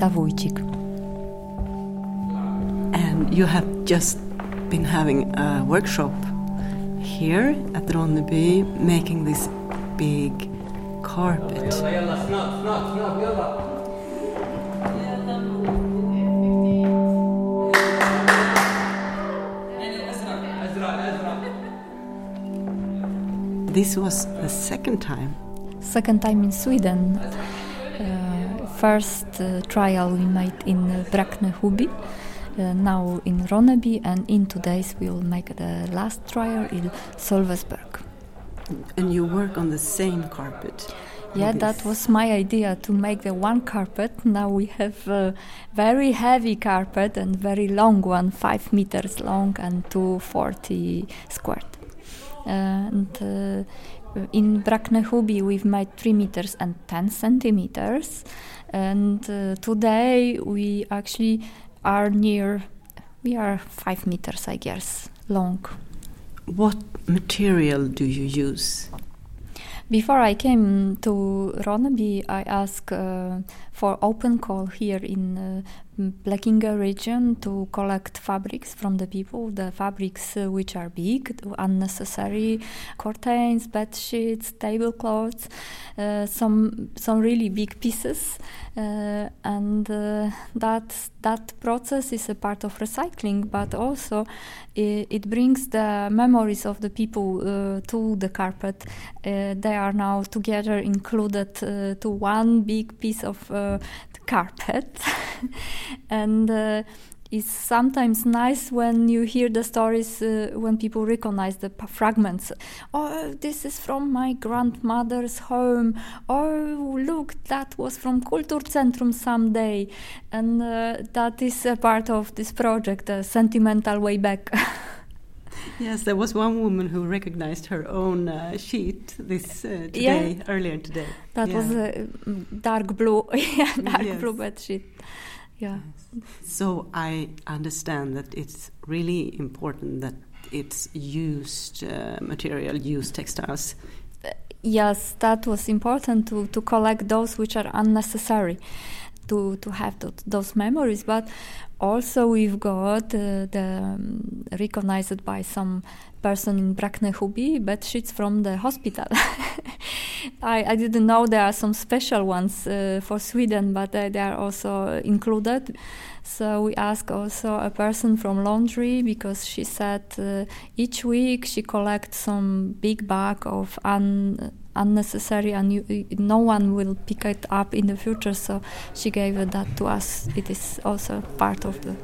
Julita Wójcik. And you have just been having a workshop here at Ronneby making this big carpet. This was the second time. Second time in Sweden. Uh, first uh, trial we made in uh, Bräkne-Hoby, uh, now in Ronneby, and in two days we will make the last trial in Sölvesborg. And you work on the same carpet. Yeah, that was my idea to make the one carpet. Now we have a very heavy carpet and very long one, five meters long and 240 square. and uh, in Bräkne-Hoby we've made 3 meters and 10 centimeters. And uh, today we actually are near, we are 5 meters, I guess, long. What material do you use? Before I came to Ronneby, I asked uh, for open call here in uh, Blekinge region to collect fabrics from the people, the fabrics uh, which are big, unnecessary curtains, bed sheets, tablecloths, uh, some some really big pieces, uh, and uh, that that process is a part of recycling, but also it, it brings the memories of the people uh, to the carpet. They are now together included to one big piece of carpet. and uh, it's sometimes nice when you hear the stories uh, when people recognize the fragments. Oh, this is from my grandmother's home. Oh, look, that was from Kulturcentrum someday. And uh, that is a part of this project, a sentimental way back. Yes, there was one woman who recognized her own uh, sheet this uh, today, yeah. earlier today. That yeah. was a dark blue, yeah, dark yes. blue bed sheet. Yeah. Yes. So I understand that it's really important that it's used uh, material, used textiles. yes, that was important to, to collect those which are unnecessary to, to have th those memories. But also we've got uh, the um, recognized by some person in Bräkne-Hoby bed sheets from the hospital. I, I didn't know there are some special ones uh, for Sweden, but uh, they are also included. So we asked also a person from laundry because she said uh, each week she collects some big bag of un unnecessary and you, no one will pick it up in the future. So she gave that to us. It is also part of the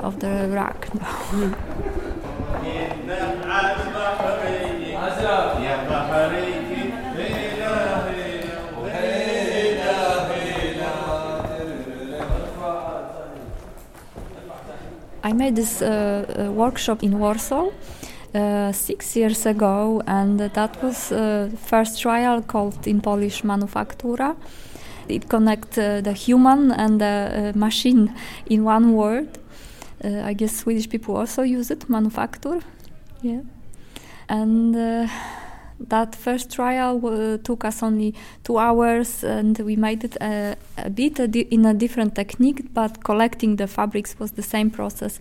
of the rack. I made this uh, uh, workshop in Warsaw uh, six years ago, and that was uh, first trial called in Polish Manufaktura. It connects uh, the human and the uh, machine in one word. I guess Swedish people also use it, manufacture. Yeah, and that first trial uh, took us only two hours and we made it a, a bit a di in a different technique but collecting the fabrics was the same process.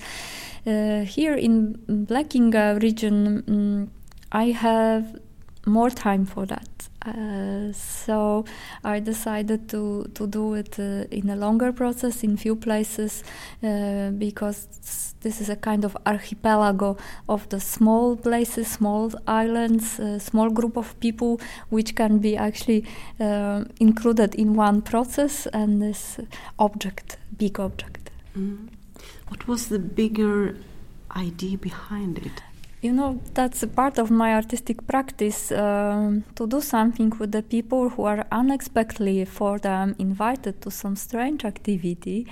Uh, here in Blekinge region um, I have more time for that. Uh, so I decided to, to do it uh, in a longer process in few places uh, because this is a kind of archipelago of the small places, small islands, a small group of people, which can be actually uh, included in one process and this object, big object. Mm. What was the bigger idea behind it? You know, that's a part of my artistic practice um, to do something with the people who are unexpectedly for them invited to some strange activity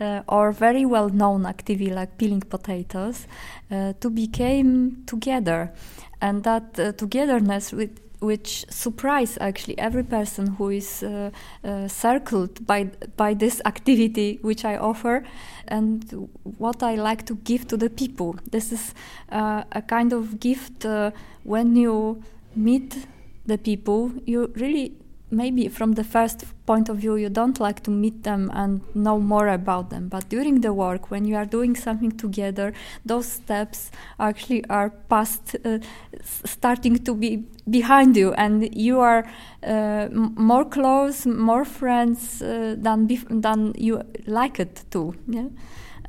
uh, or very well known activity like peeling potatoes uh, to become together and that uh, togetherness with which surprise actually every person who is uh, uh, circled by by this activity which I offer and what I like to give to the people. This is uh, a kind of gift when you meet the people. You really maybe from the first point of view you don't like to meet them and know more about them. But during the work when you are doing something together those steps actually are past uh, starting to be behind you. And you are uh, more close more friends uh, than than you like it to yeah?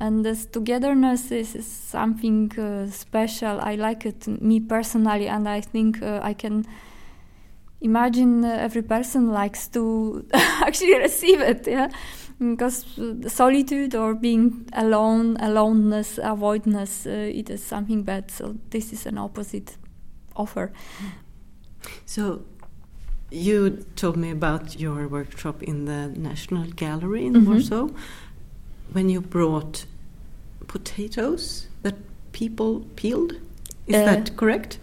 And this togetherness is, is something uh, special. I like it me personally and i think uh, i can imagine uh, every person likes to actually receive it yeah? Because solitude or being alone aloneness avoidness uh, it is something bad. So this is an opposite offer. So you told me about your workshop in the national gallery in Mhm. warsaw. When you brought potatoes that people peeled is Uh, that correct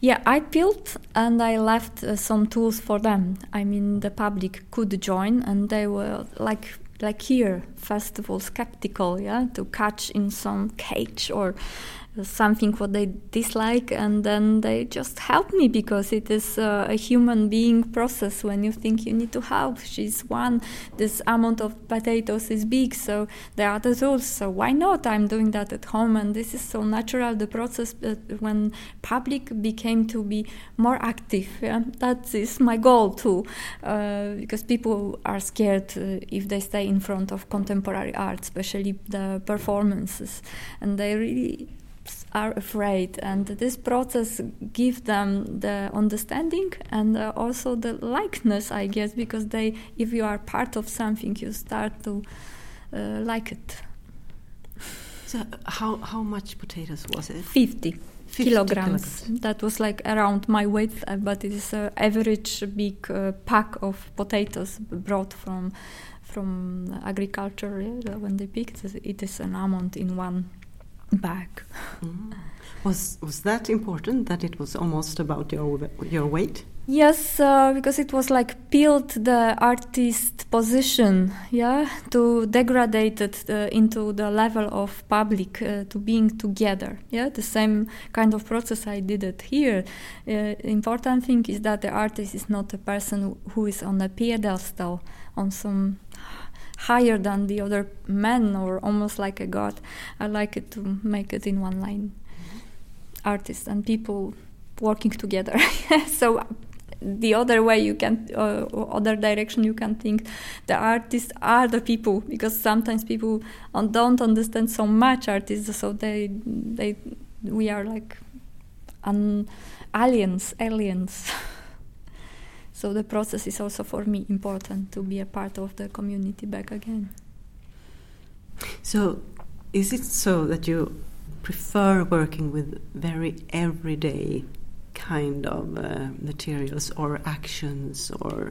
Yeah, I built and I left uh, some tools for them. I mean, the public could join, and they were like like here, first of all, skeptical, yeah, to catch in some cage or something what they dislike, and then they just help me because it is uh, a human being process. When you think you need to help, she's one. This amount of potatoes is big, so there are the tools. So why not? I'm doing that at home, and this is so natural. The process uh, when public became to be more active. Yeah? That is my goal too, uh, because people are scared uh, if they stay in front of contemporary art, especially the performances, and they really are afraid. And this process gives them the understanding and uh, also the likeness i guess because they if you are part of something you start to uh, like it. So how how much potatoes was it? 50 50 kilograms. That was like around my weight, uh, but it is an average big uh, pack of potatoes brought from from agriculture. Yeah, when they picked it, it is an amount in one bag. Mm. Was was that important that it was almost about your your weight? Yes, uh, because it was like peeled the artist position, yeah, to degrade it uh, into the level of public uh, to being together, yeah. The same kind of process I did it here. Uh, important thing is that the artist is not a person who is on a pedestal on some higher than the other men or almost like a god. I like it to make it in one line. Artists and people working together. so the other way you can uh, other direction you can think the artists are the people because sometimes people don't understand so much artists so they they we are like an aliens aliens so the process is also for me important to be a part of the community back again So, is it so that you prefer working with very everyday kind of uh, materials or actions or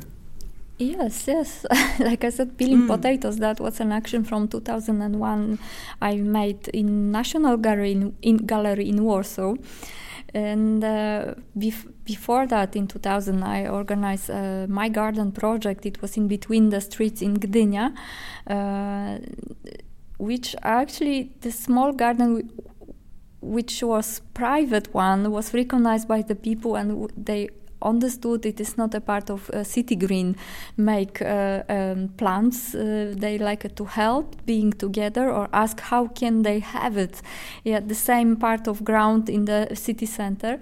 Yes, yes. like I said, peeling Mm. potatoes, that was an action from 2001 I made in National Gallery in, in, Gallery in Warsaw. And uh, bef- before that, in 2000, I organized uh, my garden project. It was in between the streets in Gdynia, uh, which actually the small garden w- which was private one was recognized by the people and w- they understood it is not a part of uh, city green make uh, um, plants uh, they like to help being together or ask how can they have it. Yeah the same part of ground in the city center.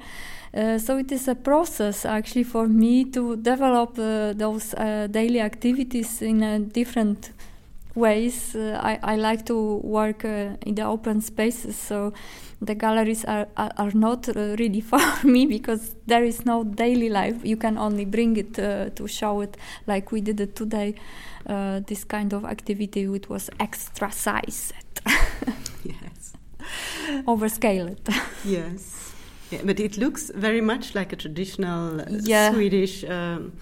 Uh, so it is a process actually for me to develop uh, those uh, daily activities in a different ways. Uh, I, I like to work uh, in the open spaces, so the galleries are, are, are not uh, really for me because there is no daily life. You can only bring it uh, to show it like we did it today. Uh, this kind of activity which was extra sized. yes, overscale it. yes, yeah, but it looks very much like a traditional uh. Swedish. Um,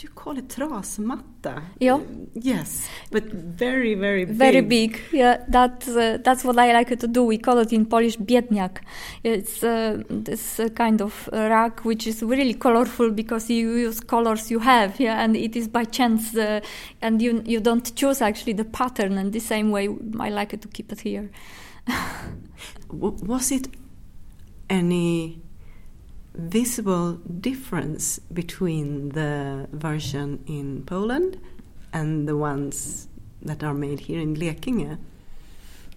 do you call it? Trasmatta. Yeah. Uh, yes, but very, very big. Very big, yeah. That uh, that's what I like to do. We call it in Polish biedniak. It's uh, this uh, kind of uh, rag which is really colorful because you use colors you have, yeah, and it is by chance, uh, and you you don't choose actually the pattern. And the same way, I like it to keep it here. Was it any visible difference between the version in Poland and the ones that are made here in Blekinge?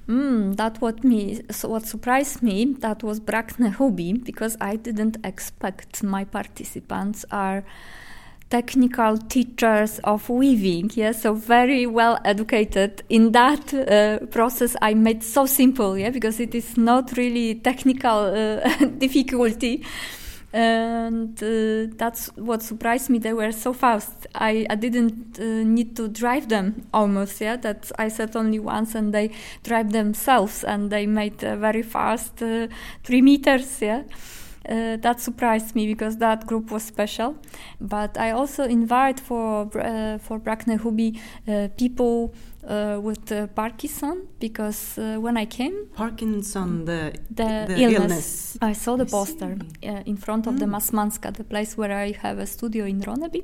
Mm, that what me so what surprised me that was Bräkne-Hoby because I didn't expect my participants are technical teachers of weaving yeah? So very well educated. In that uh, process i made so simple yeah? Because it is not really technical uh, difficulty and uh, that's what surprised me. They were so fast. I, I didn't uh, need to drive them almost yeah? That i said only once and they drive themselves and they made uh, very fast uh, three meters yeah uh, that surprised me because that group was special. But I also invite for uh, for Bräkne-Hoby uh, people uh, with Parkinson because uh, when I came, Parkinson, the the, the illness. illness. I saw the I poster uh, in front of the Mm. Masmanska, the place where I have a studio in Ronneby.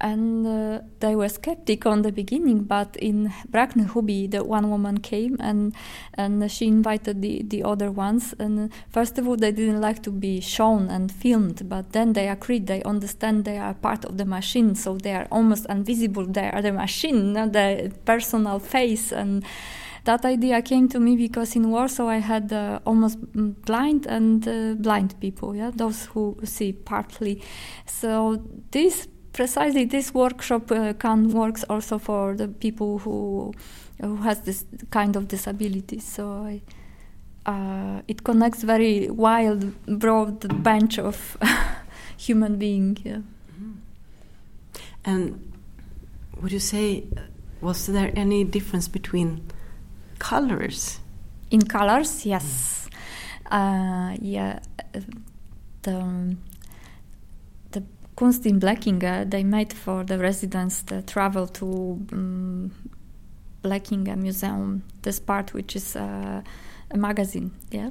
And uh, they were skeptic on the beginning, but in Bräkne-Hoby, the one woman came and and she invited the, the other ones. And first of all, they didn't like to be shown and filmed, but then they agreed. They understand they are part of the machine, so they are almost invisible. They are the machine, not the personal face. And that idea came to me because in Warsaw I had uh, almost mm, blind and uh, blind people, yeah, those who see partly. So this precisely this workshop uh, can works also for the people who who has this kind of disability. So I, uh, it connects very wide, broad bench of human being. Yeah. And would you say, uh, was there any difference between colors? In colors, yes. Uh, yeah, uh, the Kunst in Blekinge they made for the residents the travel to um, Museum. This part, which is uh, a magazine, yeah.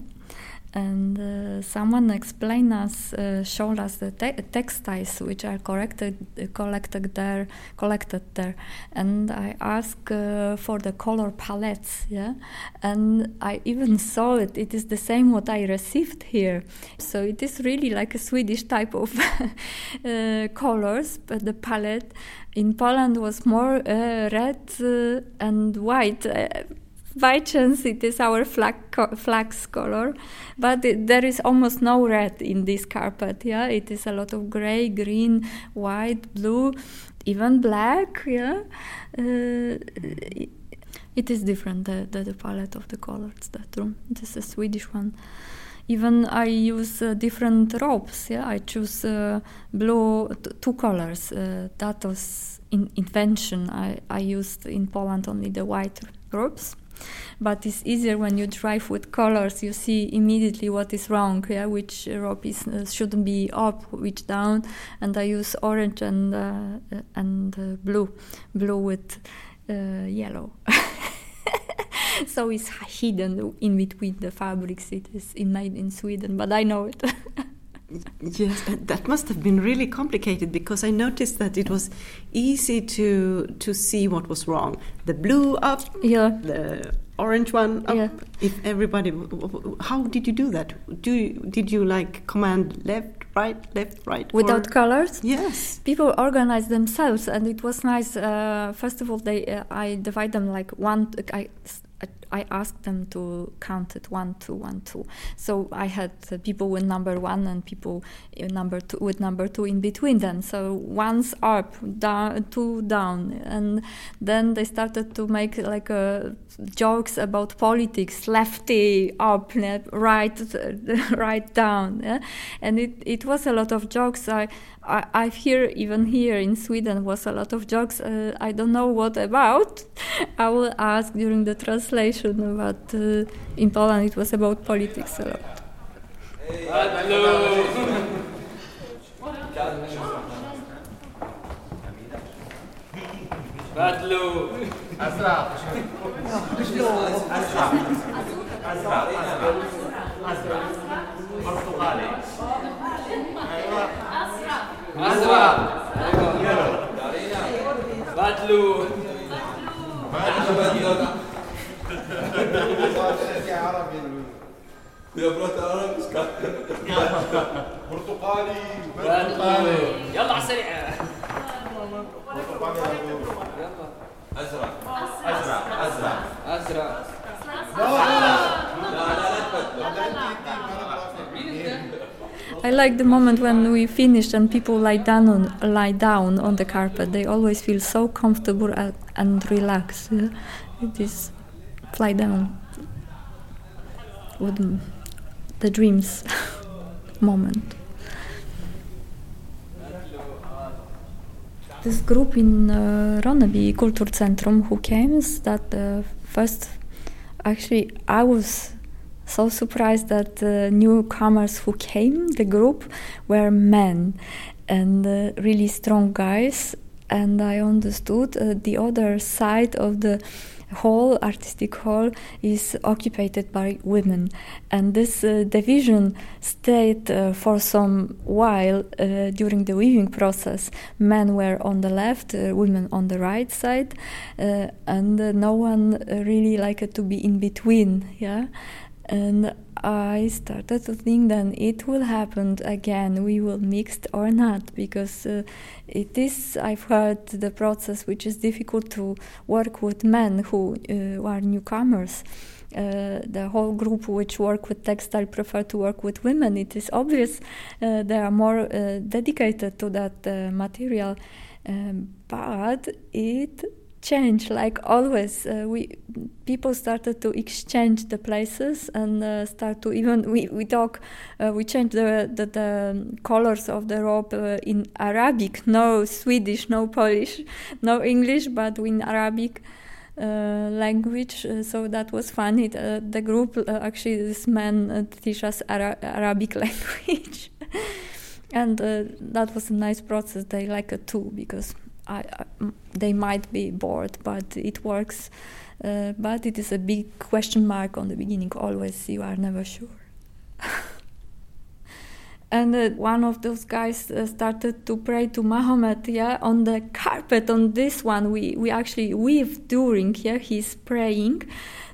And uh, someone explained us, uh, showed us the te- textiles which are collected, collected there, collected there, and I asked uh, for the color palettes, yeah, and I even saw it. It is the same what I received here, so it is really like a Swedish type of uh, colors, but the palette in Poland was more uh, red uh, and white. By chance it is our flag co- flag's color but it, there is almost no red in this carpet yeah it is a lot of gray green white blue even black yeah uh, it, is different the, the, the palette of the colors that room it is a swedish one even I use uh, different ropes. Yeah, I choose uh, blue t- two colors. Uh, that was in invention. I, I used in Poland only the white ropes, but it's easier when you drive with colors. You see immediately what is wrong. Yeah, which rope is uh, shouldn't be up, which down. And I use orange and uh, uh, and uh, blue, blue with uh, yellow. so it's hidden in between the fabrics. It is made in Sweden, but I know it. Yes, that must have been really complicated because I noticed that it was easy to to see what was wrong. The blue up, yeah. the orange one up. Yeah. If everybody, how did you do that? Do you, did you like command left, right, left, right? Without or- colors, Yes. people organize themselves, and it was nice. Uh, first of all, they uh, I divide them like one. I I asked them to count it one, two, one, two. So I had uh, people with number one and people uh, number two with number two in between them. So one's up, down, two down, and then they started to make like uh, jokes about politics, lefty up, right, right down, yeah? and it it was a lot of jokes. I I, I hear even here in Sweden was a lot of jokes. Uh, I don't know what about. I will ask during the translation, but in Poland it was about politics a lot. Hello. Badlu. Azra. Azra. Azra. Azra. Portugali. Azra. Azra. Badlu. Badlu. بدلو. عربي Jag pratar arabiska. برتقالي برتقالي يلا على السريع ازرق ازرق ازرق ازرق I like the moment when we finish and people lie down on, lie down on the carpet. They always feel so comfortable and, and relaxed. Yeah? It is fly down with the dreams moment. This group in uh, Ronneby Kulturcentrum who came that uh, first actually I was so surprised that the newcomers who came, the group, were men and uh, really strong guys. And I understood uh, the other side of the hall, artistic hall, is occupied by women. And this uh, division stayed uh, for some while uh, during the weaving process. Men were on the left, uh, women on the right side, uh, and no one really liked to be in between. Yeah and I started to think that it will happen again. We will mix or not because uh, it is. I've heard the process which is difficult to work with men who uh, are newcomers. Uh, the whole group which work with textile prefer to work with women. It is obvious uh, they are more uh, dedicated to that uh, material, um, but it change like always uh, we people started to exchange the places and uh, start to even we, we talk uh, we change the, the, the colors of the robe uh, in arabic. No swedish no polish no english but in arabic uh, language. Uh, so that was funny. The group actually this man teach us Ara- arabic language. And that was a nice process. They like it too because I, I, they might be bored, but it works. Uh, but it is a big question mark on the beginning. Always, you are never sure. and uh, one of those guys uh, started to pray to Muhammad, yeah, on the carpet. On this one, we we actually weave during, yeah, he's praying.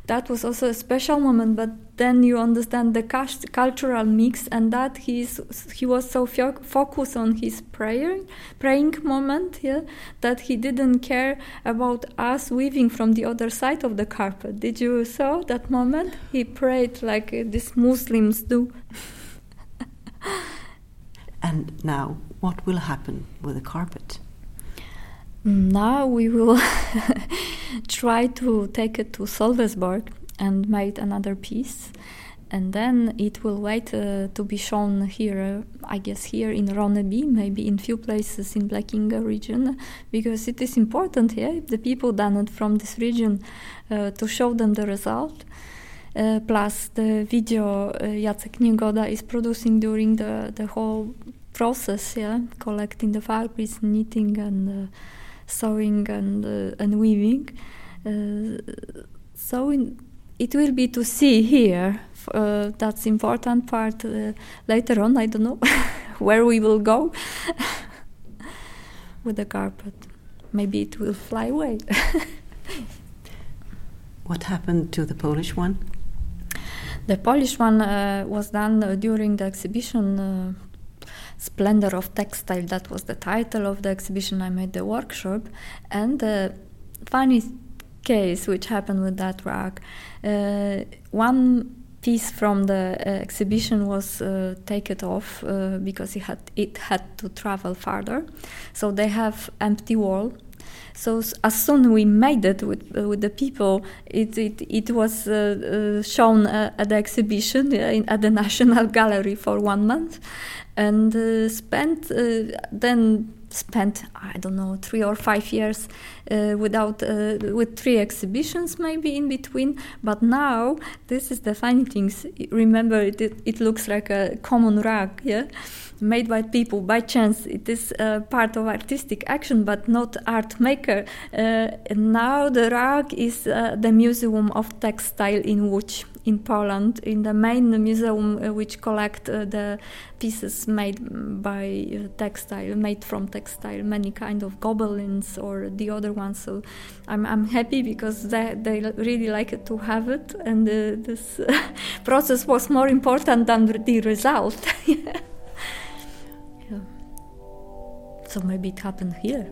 That was also a special moment, but then you understand the cultural mix and that he's he was so fo- focused on his prayer praying moment yeah, that he didn't care about us weaving from the other side of the carpet. Did you saw that moment? He prayed like uh, these muslims do. And now what will happen with the carpet now we will try to take it to Sölvesborg and make another piece. And then it will wait uh, to be shown here uh, i guess here in ronneby maybe in few places in Blekinge region because it is important here yeah, the people done it from this region uh, to show them the result. Uh, plus the video uh, Jacek Niegoda is producing during the, the whole process yeah collecting the fabrics knitting and uh, sewing and and weaving so in it will be to see here. Uh, that's important part. Uh, later on, I don't know where we will go with the carpet. Maybe it will fly away. what happened to the Polish one? The Polish one uh, was done uh, during the exhibition. Uh, Splendor of Textile, that was the title of the exhibition. I made the workshop, and the funny case which happened with that rug. Uh, one piece from the uh, exhibition was uh, taken off uh, because it had it had to travel farther. So they have empty wall. So as soon we made it with uh, with the people, it it, it was uh, shown at the exhibition in, at the National Gallery for one month, and spent then spent I don't know three or five years uh, without uh, with three exhibitions maybe in between. But now this is the funny things. Remember, it, it, it looks like a common rug, yeah, made by people by chance. It is uh, part of artistic action, but not art maker. Uh, now the rug is uh, the Museum of Textile in Łódź in Poland, in the main museum uh, which collect uh, the pieces made by uh, textile, made from textile, many kind of gobelins or the other ones. So I'm, I'm happy because they, they really like to have it, and this process was more important than the result. So maybe it happened here.